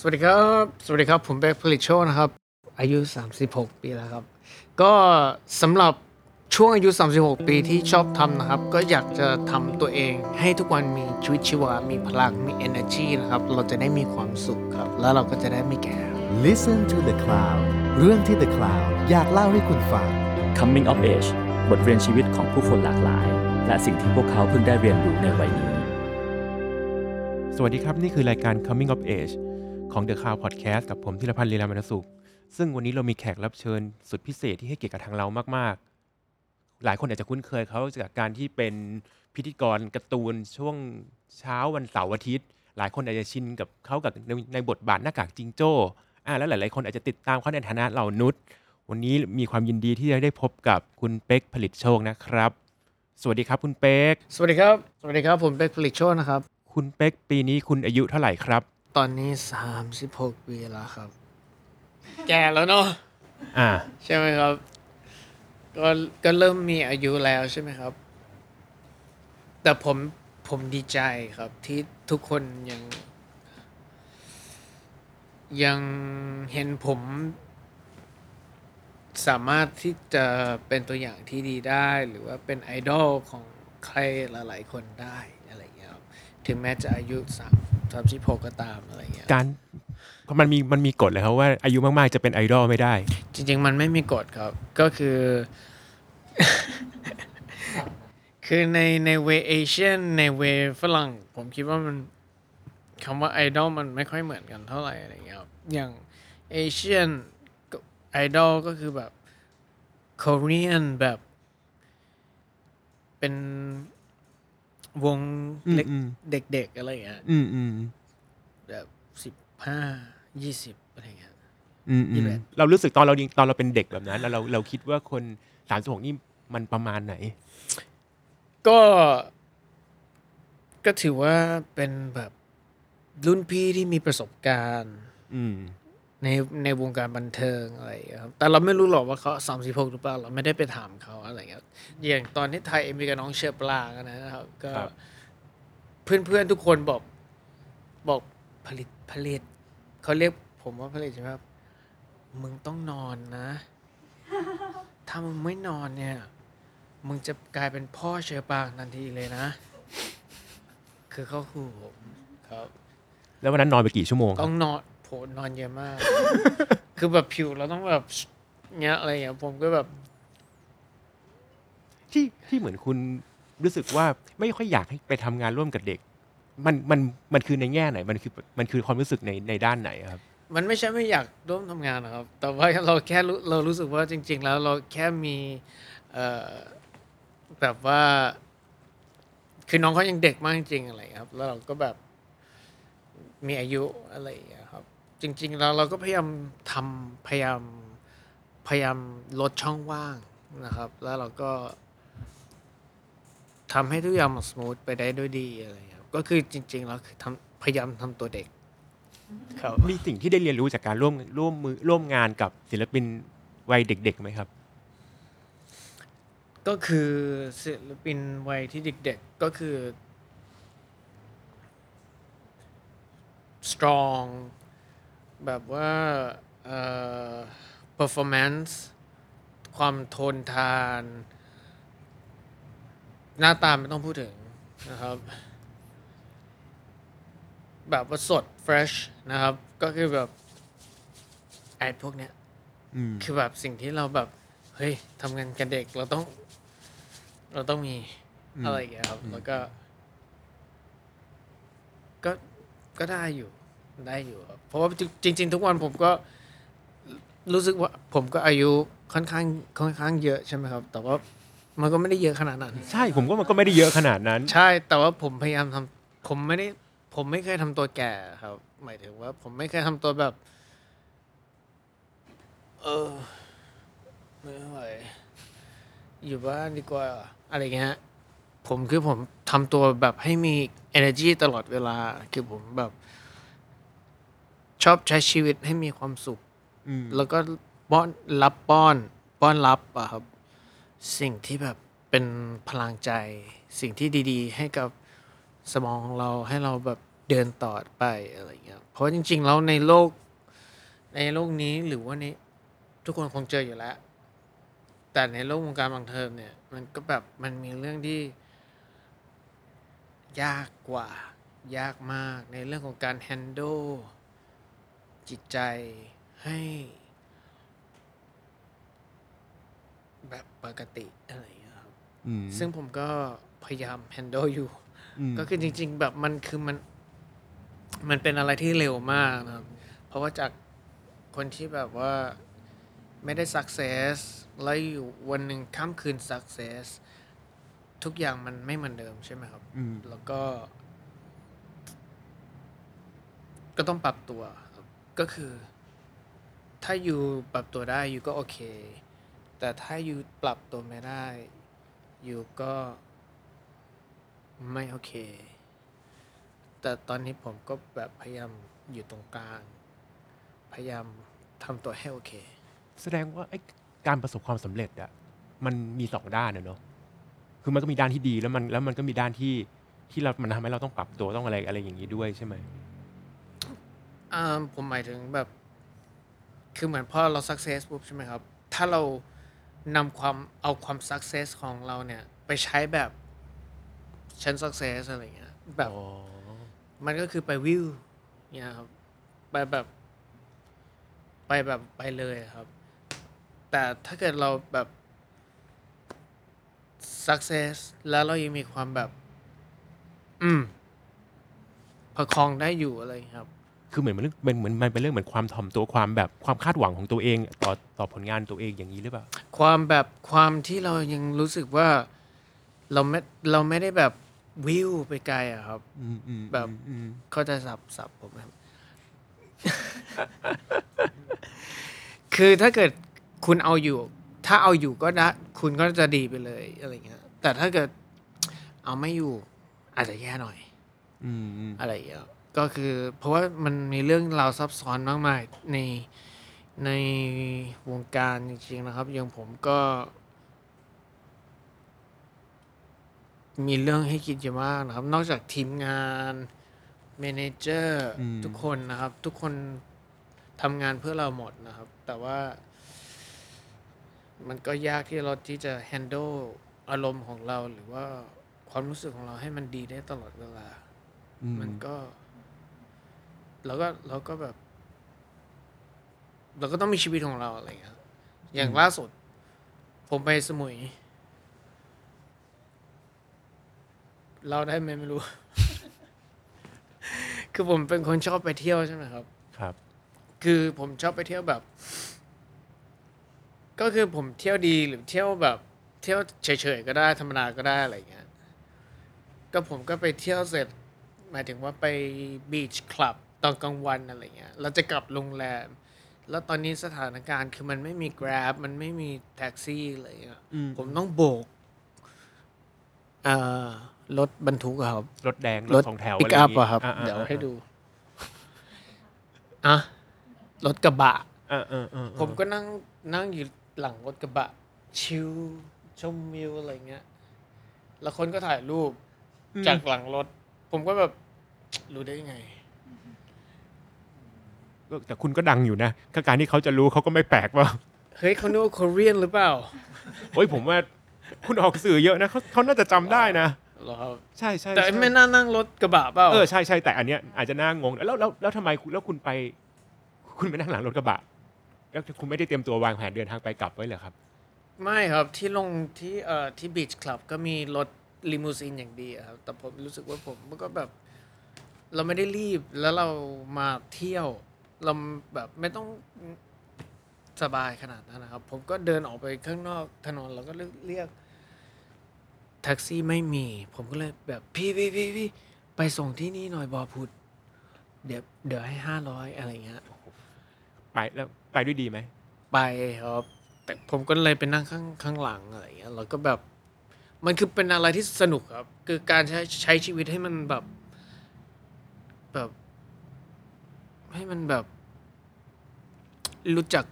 สวัสดีครับ สวัสดีครับ ผมเบคผลิตโชคนะครับ อายุ 36 ปีแล้วครับ ก็สำหรับช่วงอายุ 36 ปีที่ชอบทำนะครับ ก็อยากจะทำตัวเองให้ทุกวันมีชีวิตชีวา มีพลัง มี energy นะครับ เราจะได้มีความสุขครับ แล้วเราก็จะได้ไม่แก่ Listen to the Cloud เรื่องที่ The Cloud อยากเล่าให้คุณฟัง Coming of Age บทเรียนชีวิตของผู้คนหลากหลาย และสิ่งที่พวกเขาเพิ่งได้เรียนรู้ในวัยนี้ สวัสดีครับ นี่คือรายการ Coming of Age ของ The Cloud Podcast กับผมธีรพันธ์ลีลามนสุข ซึ่งวันนี้เรามีแขกรับเชิญสุดพิเศษที่ให้เกียรติกับทางเรามาก ๆ หลายคนอาจจะคุ้นเคยเขาจากการที่เป็นพิธีกรการ์ตูนช่วงเช้าวันเสาร์อาทิตย์ หลายคนอาจจะชินกับเขากับในในบทบาทหน้ากากจิงโจ้อ่าแล้วหลาย ๆ คนอาจจะติดตามเขาในฐานะเหล่านุษย์วันนี้มีความยินดีที่จะได้พบกับคุณเป๊กผลิตโชคนะครับ สวัสดีครับคุณเป๊ก สวัสดีครับ สวัสดีครับ ผมเบคผลิตโชคนะครับ คุณเป๊กปีนี้คุณอายุเท่าไหร่ครับ ตอนนี้36ปีแล้วครับ แก่แล้วเนาะอ่า ใช่ไหมครับ ก็ก็เริ่มมีอายุแล้วใช่ไหมครับ แต่ผมผมดีใจครับที่ทุกคนยัง ยังเห็นผม สามารถที่จะเป็นตัวอย่างที่ดีได้ หรือว่าเป็นไอดอลของใครหลายๆคนได้อะไรอย่างเงี้ยครับถึงแม้จะอายุสาม สามสิบหกก็ตามอะไรอย่างเงี้ยการเพราะมันมีมันมีกฎเลยครับว่าอายุมากๆจะเป็นไอดอลไม่ได้ จริง ๆ มันไม่มีกฎครับ ก็คือ คือในในเวเอเชียนในเวฝรั่ง ผมคิดว่ามันคำว่าไอดอลมันไม่ค่อยเหมือนกันเท่าไหร่อะไรอย่างเงี้ยครับอย่างเอเชียนไอดอลก็คือแบบ k o เรียนแบบเป็น วงเล็กอืมเด็ก ๆ อะไรอย่างเงี้ยอืมอืมแบบสิบห้ายี่สิบอะไรอย่างเงี้ยอืมอืยี่มสิบเอ็ดเรารู้สึกตอนเรายังตอนเราเป็นเด็กแบบนั้นแล้วเราเราคิดว่าคนสามสิบหกนี่มันประมาณไหน ก็ ก็ถือว่าเป็นแบบรุ่นพี่ที่มีประสบการณ์อืม ในในวงการบันเทิงอะไรอย่างเงี้ยครับแต่เราไม่รู้หรอกว่าเขาสามสิบหกหรือเปล่า เราไม่ได้ไปถามเขาอะไรอย่างเงี้ยอย่างตอนที่ไทยเอ็มวีกับน้องเชอปลางอะนะครับ ก็ครับเพื่อนเพื่อนๆทุกคนบอกบอกผลิตผลิตเขาเรียกผมว่าผลิตใช่ไหมครับมึงต้องนอนนะ ถ้ามึงไม่นอนเนี่ย มึงจะกลายเป็นพ่อเชอปางทันทีเลยนะ คือเขาขู่ผมครับ แล้ววันนั้นนอนไปกี่ชั่วโมงคต้รัอบงนอน โผนอนเยอะมาก คือแบบผิวเราต้องแบบเงี้ยอะไรอย่างเงี้ยผมก็แบบ ที่ที่เหมือนคุณรู้สึกว่าไม่ค่อยอยากให้ไปทำงานร่วมกับเด็ก มันมันมันคือในแง่ไหน มันคือมันคือความรู้สึกในในด้านไหนครับ มันไม่ใช่ไม่อยากร่วมทำงานนะครับ แต่ว่าเราแค่รู้เรารู้สึกว่าจริง ๆ แล้วเราแค่มีเอ่อแบบว่า คือน้องเขายังเด็กมากจริงๆอะไรอย่างเงี้ยครับ แล้วเราก็แบบมีอายุอะไรอย่างเงี้ยครับ จริง ๆ แล้วเราก็พยายามทำพยายามพยายามลดช่องว่างนะครับ แล้วเราก็ทำให้ทุกอย่างมันสมูทไปได้ด้วยดีอะไรอย่างเงี้ยครับก็คือจริง ๆ แล้วคือทำพยายามทำตัวเด็กครับมีสิ่งที่ได้เรียนรู้จากการร่วมร่วมมือร่วมงานกับศิลปินวัยเด็กๆไหมครับ ก็คือศิลปินวัยที่เด็กๆก็คือ strong แบบว่าเอ่อ performance ความทนทาน หน้าตาไม่ต้องพูดถึงนะครับ แบบว่าสด fresh นะครับ ก็คือแบบแอดพวกเนี้ยอืมคือแบบสิ่งที่เราแบบ เฮ้ยทำงานกับเด็กเราต้อง เราต้องมีอืมอะไรอย่างเงี้ยครับ แล้วก็ ก็ก็ได้อยู่ ได้อยู่ครับเพราะว่าจริง ๆ ทุกวันผมก็รู้สึกว่าผมก็อายุค่อนข้างค่อนข้างเยอะใช่ไหมครับ แต่ว่ามันก็ไม่ได้เยอะขนาดนั้น ใช่ผมก็มันก็ไม่ได้เยอะขนาดนั้น ใช่แต่ว่าผมพยายามทำผมไม่ได้ผมไม่เคยทำตัวแก่ครับ หมายถึงว่า ผมไม่เคยทำตัวแบบ เออไม่ไหวอยู่บ้านดีกว่าอะไรเงี้ยผมคือผมทำตัวแบบให้มี energy ตลอดเวลา คือผมแบบ ชอบใช้ชีวิตให้มีความสุขอืมแล้วก็ป้อนรับป้อนป้อนรับอะครับ สิ่งที่แบบเป็นพลังใจ สิ่งที่ดีๆ ให้กับสมองของเราให้เราแบบเดินต่อไปอะไรเงี้ยเพราะจริง ๆ แล้วในโลก ในโลกนี้หรือว่าในทุกคนคงเจออยู่แล้ว แต่ในโลกวงการบันเทิงเนี่ย มันก็แบบมันมีเรื่องที่ ยากกว่า ยากมากในเรื่องของการ handle จิตใจให้แบบปกติอะไรอย่างเงี้ยครับอืมซึ่งผมก็พยายาม handle อยู่มก็คือจริง ๆ แบบมันคือมัน มันเป็นอะไรที่เร็วมากนะครับ เพราะว่าจากคนที่แบบว่าไม่ได้ success แล้วอยู่วันหนึ่งข้ามคืน success ทุกอย่างมันไม่เหมือนเดิมใช่ไหมครับอืมแล้วก็ ก็ต้องปรับตัวครับ ก็คือ ถ้าอยู่ปรับตัวได้อยู่ก็โอเค แต่ถ้าอยู่ปรับตัวไม่ได้อยู่ก็ไม่โอเค แต่ตอนนี้ผมก็แบบพยายามอยู่ตรงกลาง พยายามทำตัวให้โอเค แสดงว่าไอ้การประสบความสำเร็จอะมันมีสองด้านอะเนาะคือมันก็มีด้านที่ดีแล้วมันแล้วมันก็มีด้านที่ที่เรา มันทำให้เราต้องปรับตัวต้องอะไรอะไรอย่างนี้ด้วยใช่ไหม อ่าผมหมายถึงแบบ คือเหมือนพอเรา success ปุ๊บใช่ไหมครับ ถ้าเรานำความเอาความ success ของเราเนี่ย ไปใช้แบบฉัน success อะไรเงี้ยแบบอ๋อมันก็คือไปวิวเนี่ยครับไปแบบ ไปแบบไปเลยครับ แต่ถ้าเกิดเราแบบ success แล้วเรายังมีความแบบ อืมประคองได้อยู่อะไรอย่างเงี้ยครับ คือเหมือนมันเรื่องมันเหมือนมันเป็นเรื่องเหมือนความถ่อมตัวความแบบความคาดหวังของตัวเอง ต่อต่อผลงานตัวเองอย่างนี้หรือเปล่า ความแบบความที่เรายังรู้สึกว่าเราไม่เราไม่ได้แบบวิวไปไกลอะครับ อืมอืมแบบอืมเข้าใจสับสับผมไหมครับ คือถ้าเกิดคุณเอาอยู่ ถ้าเอาอยู่ก็ได้คุณก็จะดีไปเลยอะไรเงี้ยแต่ถ้าเกิดเอาไม่อยู่ อาจจะแย่หน่อย อืมอืมอะไรอย่างเงี้ย ก็คือเพราะว่ามันมีเรื่องราวซับซ้อนมากมายในในวงการจริงๆนะครับอย่างผมก็ มีเรื่องให้คิดเยอะมากนะครับ นอกจากทีมงานเมเนเจอร์ทุกคนนะครับ ทุกคนทำงานเพื่อเราหมดนะครับ แต่ว่า มันก็ยากที่เราที่จะ handle อารมณ์ของเราหรือว่าความรู้สึกของเราให้มันดีได้ตลอดเวลาอืมันก็ เราก็เราก็แบบ เราก็ต้องมีชีวิตของเราอะไรอย่างเงี้ยอย่างล่าสุด ผมไปสมุย เราได้ไหมไม่รู้ คือผมเป็นคนชอบไปเที่ยวใช่ไหมครับ ครับ คือผมชอบไปเที่ยวแบบ ก็คือผมเที่ยวดีหรือเที่ยวแบบ เที่ยวเฉยๆก็ได้ธรรมดาก็ได้อะไรอย่างเงี้ยก็ผมก็ไปเที่ยวเสร็จ หมายถึงว่าไปบีชคลับ ตอนกลางวันอะไรเงี้ยเราจะกลับโรงแรม แล้วตอนนี้สถานการณ์คือมันไม่มี Grab มันไม่มีแท็กซี่อะไรเงี้ยอืมผมต้องโบกเอ่อรถบรรทุกอะครับ รถแดงรรถถสองแถวปิอะกไรออัย่าพงงี้อะครับอ่าอ่าเดี๋ยวอ่าให้ดูอะรถกระบะอ่าอ่าอ่าผมก็นั่งนั่งอยู่หลังรถกระบะ ชิลชมวิวอะไรเงี้ย แล้วคนก็ถ่ายรูปจากหลังรถ ผมก็แบบรู้ได้ยังไงก็ แต่คุณก็ดังอยู่นะก็การที่เขาจะรู้เขาก็ไม่แปลกว่าเฮ้ยเขานึกว่า Korean หรือเปล่าโอ้ยผมว่าคุณออกสื่อเยอะนะเขาเขาน่าจะจำได้นะเหรอครับใช่ใช่แต่ใช่ไม่น่านั่งรถกระบะเปล่าเออใช่ใช่แต่อันเนี้ยอาจจะน่างงแล้วแล้วแล้วทำไมคุณแล้วคุณไป คุณไปนั่งหลังรถกระบะแล้วคุณไม่ได้เตรียมตัววางแผนเดินทางไปกลับไว้เหรอครับ ไม่ครับที่ลงที่เอ่อที่บีชคลับก็มีรถลิมูซีนอย่างดีอะครับแต่ผมรู้สึกว่าผมก็แบบ เราไม่ได้รีบแล้วเรามาเที่ยว เราแบบไม่ต้องสบายขนาดนั้นนะครับ ผมก็เดินออกไปข้างนอกถนนแล้วก็เรียกเรียกแท็กซี่ไม่มี ผมก็เลยแบบพี่พี่พี่พี่ไปส่งที่นี่หน่อยบอพุดเดี๋ยวเดี๋ยวให้ห้าร้อยอะไรเงี้ยไปแล้วไปด้วยดีไหมไปครับ แต่ผมก็เลยไปนั่งข้างข้างหลังอะไรอย่างเงี้ยแล้วก็แบบมันคือเป็นอะไรที่สนุกครับ คือการใช้ใช้ชีวิตให้มันแบบ แบบ ให้มันแบบ รู้จัก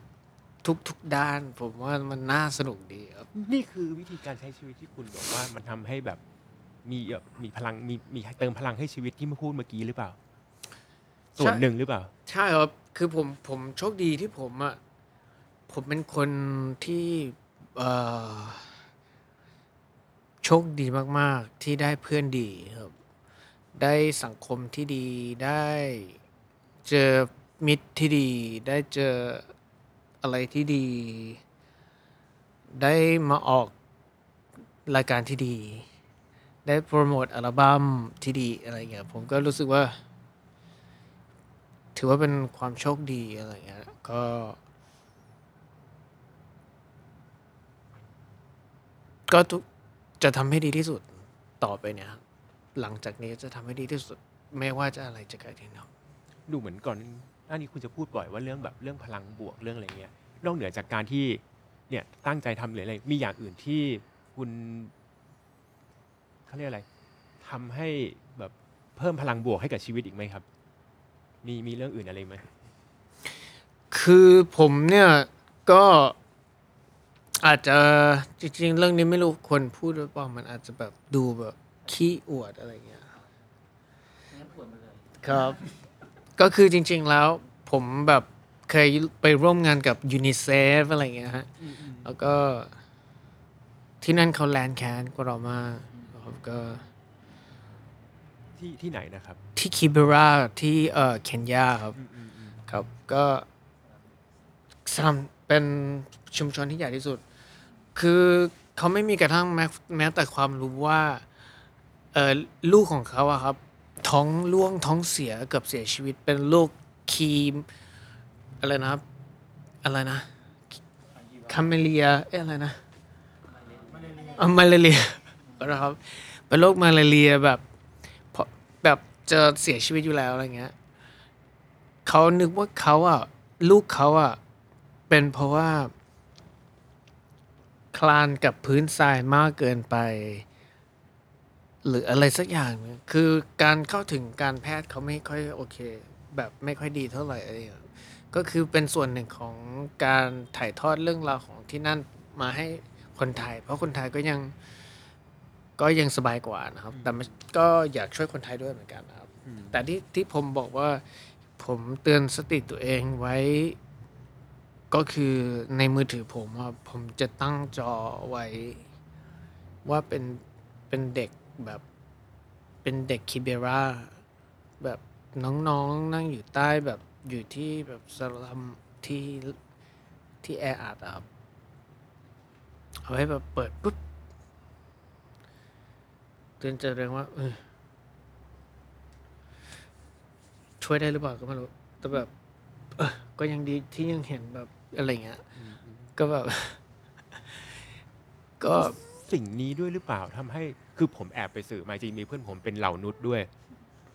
ทุกทุกด้าน ผมว่ามันน่าสนุกดีครับนี่คือวิธีการใช้ชีวิตที่คุณบอกว่ามันทำให้แบบมีเอ่อมีพลังมีมีเติมพลังให้ชีวิตที่เมื่อพูดเมื่อกี้หรือเปล่า ส่วนใช่หนึ่งหรือเปล่า ใช่ครับ คือผมผมโชคดีที่ผมอะผมเป็นคนที่เอ่อโชคดีมาก ๆ ที่ได้เพื่อนดีครับ ได้สังคมที่ดีได้ เจอมิตรที่ดี ได้เจออะไรที่ดี ได้มาออกรายการที่ดี ได้โปรโมทอัลบั้มที่ดีอะไรเงี้ยผมก็รู้สึกว่า ถือว่าเป็นความโชคดีอะไรเงี้ยก็ก็จะทำให้ดีที่สุดต่อไปเนี่ย หลังจากนี้จะทำให้ดีที่สุด ไม่ว่าจะอะไรจะเกิดขึ้นครับ ดูเหมือนก่อนหน้านี้คุณจะพูดบ่อยว่าเรื่องแบบเรื่องพลังบวกเรื่องอะไรเงี้ยนอกเหนือจากการที่เนี่ยตั้งใจทำหรืออะไรมีอย่างอื่นที่คุณเขาเรียกอะไรทำให้แบบเพิ่มพลังบวกให้กับชีวิตอีกไหมครับ มีมีเรื่องอื่นอะไรไหมคือผมเนี่ยก็อาจจะจริงๆ เรื่องนี้ไม่รู้ควรพูดหรือเปล่ามันอาจจะแบบดูแบบขี้อวดอะไรเงี้ยครับ ก็คือจริง ๆแล้วผมแบบเคยไปร่วมงานกับยูนิเซฟอะไรเงี้ยฮะ แล้วก็ที่นั่นเขาแลนด์แคนกว่าเรามากครับก็ที่ที่ไหนนะครับ ที่คิเบราที่เอ่อเคนยาครับ ครับก็สำเป็นชุมชนที่ใหญ่ที่สุด คือเขาไม่มีกระทั่งแม้แม้แต่ความรู้ว่าเออลูกของเขาอะครับ ท้องร่วงท้องเสียเกือบเสียชีวิตเป็นโรคคีม อะไรนะครับ อะไรนะคาเมเลียเอ๊ะอะไรนะอะมาลาเรียนะครับเป็นโรคมาลาเรียแบบแบบจะเสียชีวิตอยู่แล้วอะไรเงี้ยเขานึกว่าเขาอะลูกเขาอะเป็นเพราะว่า คลานกับพื้นทรายมากเกินไป หรืออะไรสักอย่างเนี่ยคือการเข้าถึงการแพทย์เขาไม่ค่อยโอเค แบบไม่ค่อยดีเท่าไหร่อะไรอย่างเงี้ยก็คือเป็นส่วนหนึ่งของการถ่ายทอดเรื่องราวของที่นั่นมาให้คนไทย เพราะคนไทยก็ยังก็ยังสบายกว่านะครับ แต่มันก็อยากช่วยคนไทยด้วยเหมือนกันนะครับ แต่ที่ที่ผมบอกว่าผมเตือนสติตัวเองไว้ ก็คือในมือถือผมอะผมจะตั้งจอไว้ว่าเป็นเป็นเด็ก แบบเป็นเด็กคิเบราแบบน้องๆ นั่งอยู่ใต้แบบอยู่ที่แบบสลัมที่ที่แออัดอะครับเอาไว้แบบเปิดปุ๊บเตือนใจตัวเองว่าเออช่วยได้หรือเปล่าก็ไม่รู้ แต่แบบ เออก็ยังดีที่ยังเห็นแบบอะไรเงี้ย ก็แบบ ก็ สิ่งนี้ด้วยหรือเปล่าทำให้คือผมแอบไปสื่อมาจริงมีเพื่อนผมเป็นเหล่านุษย์ด้วย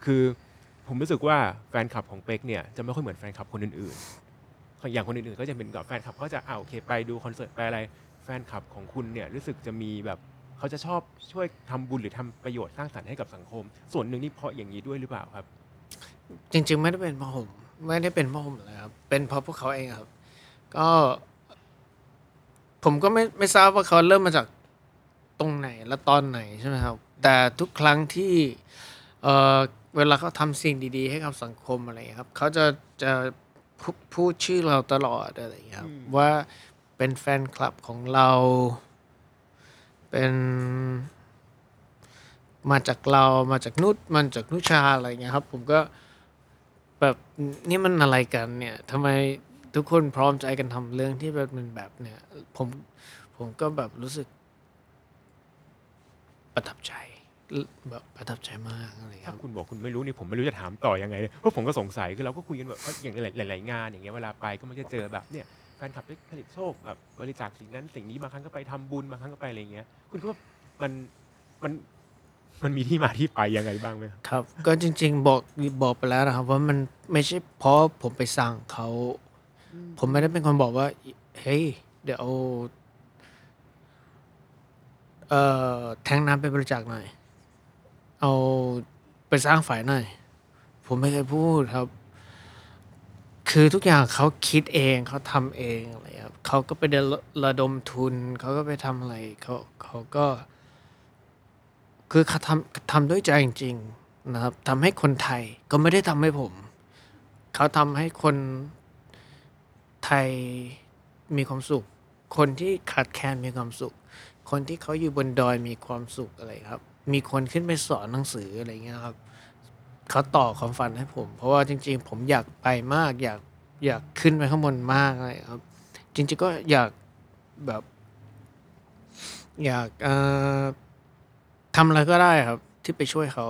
คือผมรู้สึกว่าแฟนคลับของเป็กเนี่ยจะไม่ค่อยเหมือนแฟนคลับคนอื่นๆอย่างคนอื่นๆก็จะเป็นกับแฟนคลับเขาจะเอาโอเคไปดูคอนเสิร์ตไปอะไรแฟนคลับของคุณเนี่ยรู้สึกจะมีแบบเขาจะชอบช่วยทำบุญหรือทำประโยชน์สร้างสรรค์ให้กับสังคม ส่วนหนึ่งนี่เพราะอย่างนี้ด้วยหรือเปล่าครับ จริง ๆ ไม่ได้เป็นเพราะผมไม่ได้เป็นเพราะผมเลยครับเป็นเพราะพวกเขาเองครับ ก็ ผมก็ไม่ไม่ทราบว่าเขาเริ่มมาจาก ตรงไหนและตอนไหนใช่ไหมครับ แต่ทุกครั้งที่เออเวลาเขาทำสิ่งดีๆ ให้กับสังคมอะไรอย่างเงี้ยครับเขาจะจะพูพูดชื่อเราตลอดอะไรอย่างเงี้ยครับว่าเป็นแฟนคลับของเรา เป็นมาจากเรามาจากนุชมาจากนุชาอะไรอย่างเงี้ยครับ ผมก็แบบนี่มันอะไรกันเนี่ยทำไมทุกคนพร้อมใจกันทำเรื่องที่แบบมันแบบเนี่ย ผมผมก็แบบรู้สึก ประทับใจแบบประทับใจมากอะไรคถ้ารับคุณบอกคุณไม่รู้นี่ผมไม่รู้จะถามต่อยังไงเลยเพราะผมก็สงสัยคือเราก็คุยกันแบบว่าอย่างหลาย ๆ งานอย่างเงี้ยเวลาไปก็มันจะเจอแบบเนี่ยแฟนคลับได้ผลิตโชคแบบบริจาคสิ่งนั้นสิ่งนี้บางครั้งก็ไปทำบุญบางครั้งก็ไปอะไรอย่างเงี้ยคุณคิดว่ามันมันมันมีที่มาที่ไปยังไงบ้างไหมครับครับ ก็จริง ๆ บอกบอกไปแล้วนะครับ ว่ามันไม่ใช่เพราะผมไปสั่งเขา ผมไม่ได้เป็นคนบอกว่า เฮ้ยเดี๋ยว เอาเอ่อแทงน้ำไปบริจาคหน่อย เอาไปสร้างฝ่ายหน่อย ผมไม่เคยพูดครับ คือทุกอย่างเขาคิดเองเขาทำเองอะไรครับเขาก็ไประดมทุน เขาก็ไปทำอะไรเขาเขาก็ คือเขาทำทำด้วยใจจริง ๆ นะครับทำให้คนไทยก็ไม่ได้ทำให้ผม เขาทำให้คนไทยมีความสุข คนที่ขาดแคลนมีความสุข คนที่เขาอยู่บนดอยมีความสุขอะไรครับ มีคนขึ้นไปสอนหนังสืออะไรเงี้ยครับเขาต่อความฝันให้ผม เพราะว่าจริง ๆ ผมอยากไปมาก อยากอยากขึ้นไปข้างบนมากเลยครับ จริงๆก็อยากแบบ อยากทำอะไรก็ได้ครับ ที่ไปช่วยเขา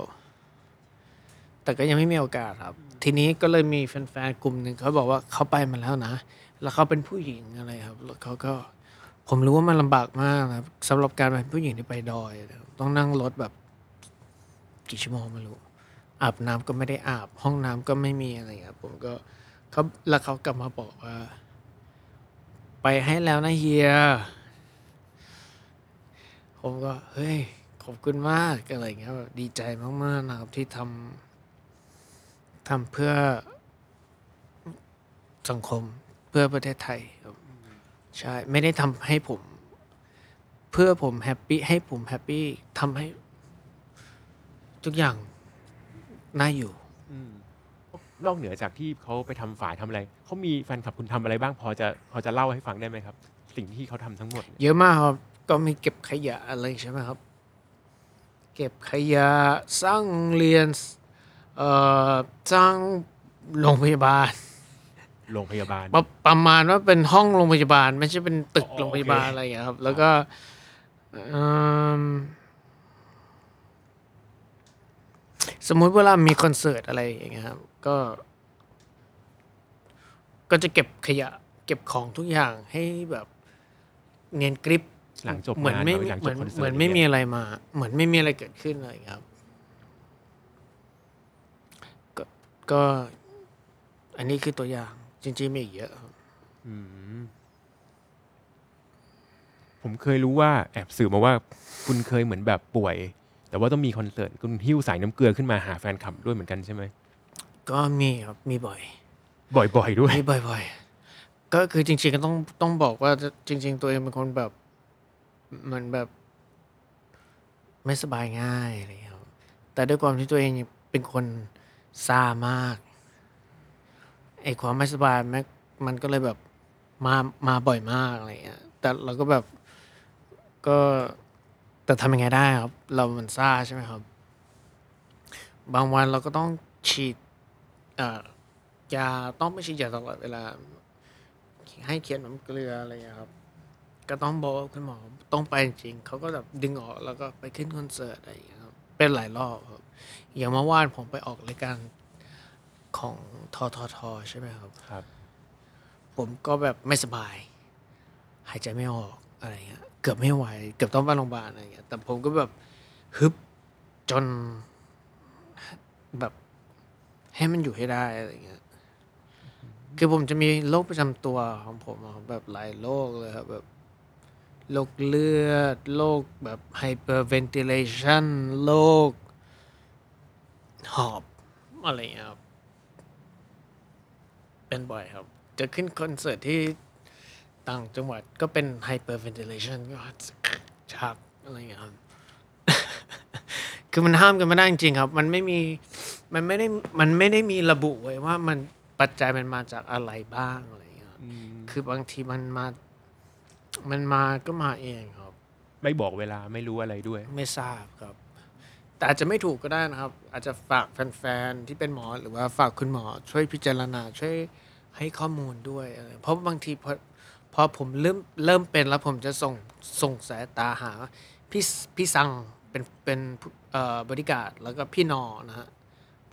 แต่ก็ยังไม่มีโอกาสครับ ทีนี้ก็เลยมีแฟนๆกลุ่มหนึ่งเขาบอกว่าเขาไปมาแล้วนะ แล้วเขาเป็นผู้หญิงอะไรครับแล้วเขาก็ ผมรู้ว่ามันลำบากมากนะครับสำหรับการเป็นผู้หญิงที่ไปดอย ต้องนั่งรถแบบกี่ชั่วโมงไม่รู้ อาบน้ำก็ไม่ได้อาบ ห้องน้ำก็ไม่มีอะไรครับ ผมก็เขาแล้วเขากลับมาบอกว่า ไปให้แล้วนะเฮีย ผมก็ เฮ้ย ขอบคุณมากอะไรอย่างเงี้ยแบบดีใจมากๆนะครับที่ทำทำเพื่อสังคมเพื่อประเทศไทยครับ ใช่ ไม่ได้ทำให้ผม เพื่อผม happy ให้ผม happy ทำให้ ทุกอย่างน่าอยู่ อืมนอกเหนือจากที่เขาไปทำฝ่ายทำอะไรเขามีแฟนคลับคุณทำอะไรบ้างพอจะพอจะเล่าให้ฟังได้ไหมครับ สิ่งที่เขาทำทั้งหมดเนี่ยเยอะมากครับ ก็มีเก็บขยะอะไรใช่ไหมครับ เก็บขยะสร้างโรงเรียนเอ่อสร้างโรงพยาบาล โรงพยาบาล ประประมาณว่าเป็นห้องโรงพยาบาล ไม่ใช่เป็นตึกอ๋อโรงพยาบาลโอเคอะไรอย่างเงี้ยครับ แล้วก็เอิ่มสมมุติเวลามีคอนเสิร์ตอะไรอย่างเงี้ยครับ ก็ ก็จะเก็บขยะ เก็บของทุกอย่างให้แบบเนียนกริปหลังจบเหมือนงานไม่หรือหลังเหจมืบอนคอนเสิร์ตเหมือนไม่มีย่างงี้ยอะไรมา เหมือนไม่มีอะไรเกิดขึ้นอะไรอย่างเงี้ยครับ ก็ก็ อันนี้คือตัวอย่าง จริงๆมีอีกเยอะครับอืมผมเคยรู้ว่าแอบสื่อมาว่า คุณเคยเหมือนแบบป่วย แต่ว่าต้องมีคอนเสิร์ตคุณหิ้วสายน้ำเกลือขึ้นมาหาแฟนคลับด้วยเหมือนกันใช่ไหมก็มีครับมีบ่อย บ่อยๆด้วยมีบ่อยๆ ก็คือจริง ๆ ก็ต้องต้องบอกว่าจริง ๆ ตัวเองเป็นคนแบบเหมือนแบบ ไม่สบายง่ายอะไรอย่างเงี้ยครับแต่ด้วยความที่ตัวเองเป็นคนซ่ามาก ไอความไม่สบายแม้มันก็เลยแบบมามาบ่อยมากอะไรอย่างเงี้ยแต่เราก็แบบก็แต่ทำยังไงได้ครับ เรามันซ่าใช่ไหมครับ บางวันเราก็ต้องฉีดยาต้องไม่ฉีดยาตลอดเวลา ให้เขียนน้ำเกลืออะไรอย่างเงี้ยครับ ก็ต้องบอกคุณหมอต้องไปจริงๆเขาก็แบบดึงออกแล้วก็ไปขึ้นคอนเสิร์ตอะไรอย่างเงี้ยครับเป็นหลายรอบครับอย่างเมื่อวานผมไปออกรายการ ของทททใช่ไหมครับ ครับ ผมก็แบบไม่สบาย หายใจไม่ออกอะไรเงี้ยเกือบไม่ไหว เกือบต้องไปโรงพยาบาลอะไรเงี้ยแต่ผมก็แบบฮึบจนแบบให้มันอยู่ให้ได้อะไรเงี้ยคือผมจะมีโรคประจำตัวของผมอะครับแบบหลายโรคเลยครับแบบโรคเลือดโรคแบบ hyperventilation โรคหอบอะไรเงี้ยครับ เป็นบ่อยครับ จะขึ้นคอนเสิร์ตที่ต่างจังหวัดก็เป็น hyperventilation ก็ชักอะไรอย่างเงี้ยครับ คือมันห้ามกันไม่ได้จริงๆครับ มันไม่มี มันไม่ได้ มันไม่ได้มีระบุไว้ว่ามันปัจจัยมันมาจากอะไรบ้างอะไรอย่างเงี้ยครับอืมคือบางทีมันมา มันมาก็มาเองครับ ไม่บอกเวลาไม่รู้อะไรด้วย ไม่ทราบครับ แต่อาจจะไม่ถูกก็ได้นะครับ อาจจะฝากแฟนๆที่เป็นหมอหรือว่าฝากคุณหมอช่วยพิจารณาช่วยให้ข้อมูลด้วยอะไรเพราะบางทีพอพอผมเริ่มเริ่มเป็นแล้วผมจะส่งส่งสายตาหาพี่พี่ซังเป็นเป็นผู้เอ่อบริการดแล้วก็พี่นอนะฮะ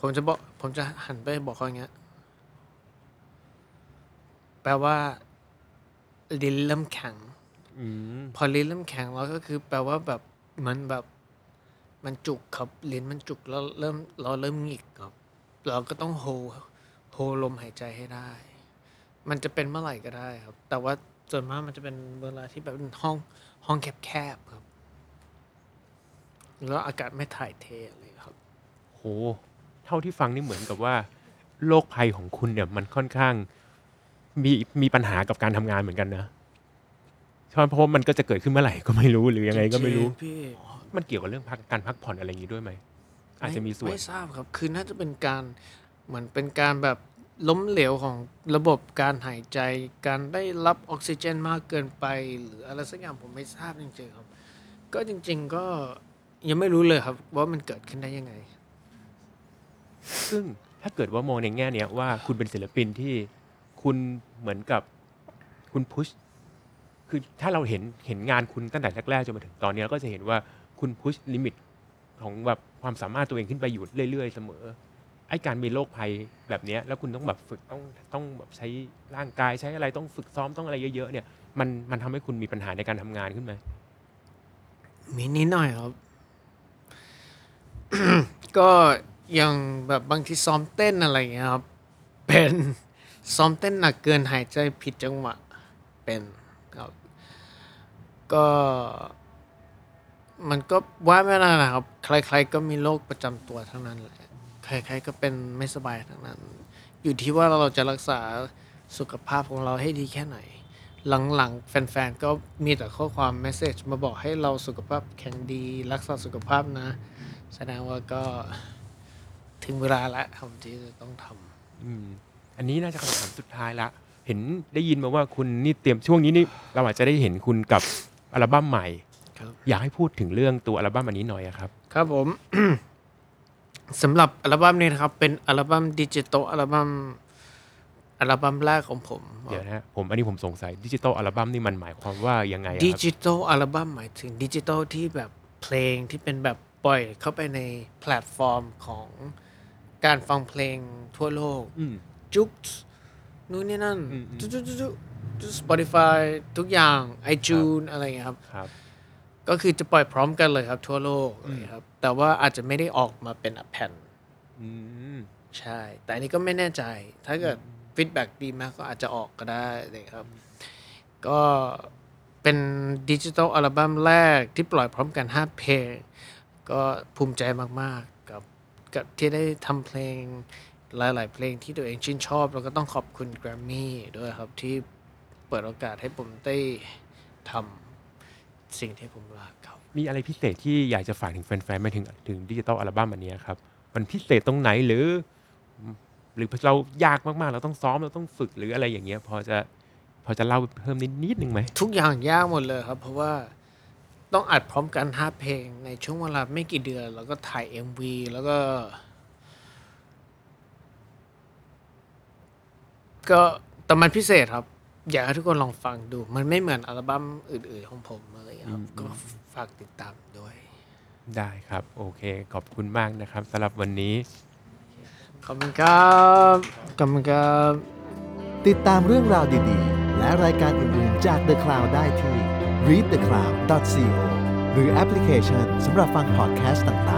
ผมจะบอกผมจะหันไปบอกเขาอย่างเงี้ยแปลว่าลิ้นเริ่มแข็งอืมพอลิ้นเริ่มแข็งแล้วก็คือ แปลว่าแบบเหมันแบบ มันจุกครับลิ้นมันจุกแล้วเริ่มเราเริ่มหงิกครับ เราก็ต้องโฮโฮลมหายใจให้ได้ มันจะเป็นเมื่อไหร่ก็ได้ครับ แต่ว่าส่วนมากมันจะเป็นเวลาที่แบบเป็นห้องห้องแคบๆครับ แล้วอากาศไม่ถ่ายเทอะไรครับ โห เท่าที่ฟังนี่เหมือนกับว่าโรคภัยของคุณเนี่ยมันค่อนข้าง มีมีปัญหากับการทำงานเหมือนกันนะ ใช่ไหมเพราะว่ามันก็จะเกิดขึ้นเมื่อไหร่ก็ไม่รู้หรือยังไงก็ไม่รู้จงๆพี่มันเกี่ยวกับเรื่องพักการพักผ่อนอะไรอย่างนี้ด้วยไหมอาจจะมีส่วนไม่ทราบครับ คือน่าจะเป็นการเหมือนเป็นการแบบล้มเหลวของระบบการหายใจ การได้รับออกซิเจนมากเกินไป หรืออะไรสักอย่างผมไม่ทราบจริงๆครับ ก็จริง ๆ ก็ยังไม่รู้เลยครับ ว่ามันเกิดขึ้นได้ยังไง ซึ่งถ้าเกิดว่ามองในแง่เนี้ยว่าคุณเป็นศิลปินที่คุณเหมือนกับ คุณพุช คือถ้าเราเห็นเห็นงานคุณตั้งแต่แรกๆจนมาถึงตอนนี้เราก็จะเห็นว่าคุณพุชลิมิตของแบบความสามารถตัวเองขึ้นไปอยู่เรื่อยๆ เสมอไอ้การมีโรคภัยแบบเนี้ยแล้วคุณต้องแบบฝึกต้องต้องแบบใช้ร่างกายใช้อะไรต้องฝึกซ้อมต้องอะไรเยอะๆเนี่ย มันมันทำให้คุณมีปัญหาในการทำงานขึ้นไหมมีนิดหน่อยครับ ก็อย่างแบบบางทีซ้อมเต้นอะไรอย่างเงี้ยครับ เป็นซ้อมเต้นหนักเกินหายใจผิดจังหวะเป็น ก็ มันก็ว่าไม่ได้นะครับ ใคร ๆ ก็มีโรคประจำตัวทั้งนั้นแหละใครๆก็เป็นไม่สบายทั้งนั้น อยู่ที่ว่าเราจะรักษาสุขภาพของเราให้ดีแค่ไหน หลังๆ แฟนๆ ก็มีแต่ข้อความ message มาบอกให้เราสุขภาพแข็งดี รักษาสุขภาพนะ แสดงว่าก็ถึงเวลาแล้วครับที่จะต้องทอืมอันนี้น่าจะคำถามสุดท้ายละ เห็นได้ยินมาว่าคุณนี่เตรียมช่วงนี้นี่เราอาจจะได้เห็นคุณกับ อัลบั้มใหม่ครับอยากให้พูดถึงเรื่องตัวอัลบั้มอันนี้หน่อยอะครับ ครับผมสำหรับอัลบั้มนี้นะครับ เป็นอัลบั้มดิจิตอลอัลบั้มอัลบั้มแรกของผม เดี๋ยวนะฮะผมอันนี้ผมสงสัยดิจิตอลอัลบั้มนี่มันหมายความว่ายังไงอะดิครับจิตอลอัลบั้มหมายถึงดิจิตอลที่แบบเพลงที่เป็นแบบปล่อยเข้าไปในแพลตฟอร์มของการฟังเพลงทั่วโลกอืมจุกนู่นนี่นั่นอืมอืมจุ๊จุ๊จุ๊จุ๊จุ๊ Spotify ทุกอย่าง iTunes อะไรอย่างเงี้ยครับ ครับ ก็คือจะปล่อยพร้อมกันเลยครับทั่วโลกอะไรอย่างเงี้ยครับ แต่ว่าอาจจะไม่ได้ออกมาเป็นแผ่น อืม ใช่ แต่อันนี้ก็ไม่แน่ใจ ถ้าเกิด feedback ดีมากก็อาจจะออกก็ได้เลยครับ ก็เป็นดิจิทัลอัลบั้มแรกที่ปล่อยพร้อมกัน 5 เพลง ก็ภูมิใจมาก ๆ กับกับที่ได้ทำเพลงหลาย ๆ เพลงที่ตัวเองชื่นชอบ แล้วก็ต้องขอบคุณแกรมมี่ด้วยครับที่ เปิดโอกาสให้ผมได้ทำสิ่งที่ผมรักครับ มีอะไรพิเศษที่อยากจะฝากถึงแฟนๆไปถึงถึงดิจิตอลอัลบั้มอันนี้ครับ มันพิเศษตรงไหนหรือ หรือเรายากมากๆ เราต้องซ้อมเราต้องฝึกหรืออะไรอย่างเงี้ย พอจะพอจะเล่าเพิ่มนิดนิดนึงไหมทุกอย่างยากหมดเลยครับ เพราะว่าต้องอัดพร้อมกันห้าเพลงในช่วงเวลาไม่กี่เดือน แล้วก็ถ่าย MV แล้วก็ ก็แต่มันพิเศษครับ อยากให้ทุกคนลองฟังดู มันไม่เหมือนอัลบั้มอื่นๆของผมอะไรอย่างเงี้ยครับอืมก็ฝากติดตามด้วย ได้ครับ โอเค ขอบคุณมากนะครับสำหรับวันนี้ ขอบคุณครับขอบคุณครับติดตามเรื่องราวดีๆ และรายการอื่นๆจาก The Cloud ได้ที่ readthecloud.co หรือแอปพลิเคชันสำหรับฟังพอดแคสต์ต่างๆ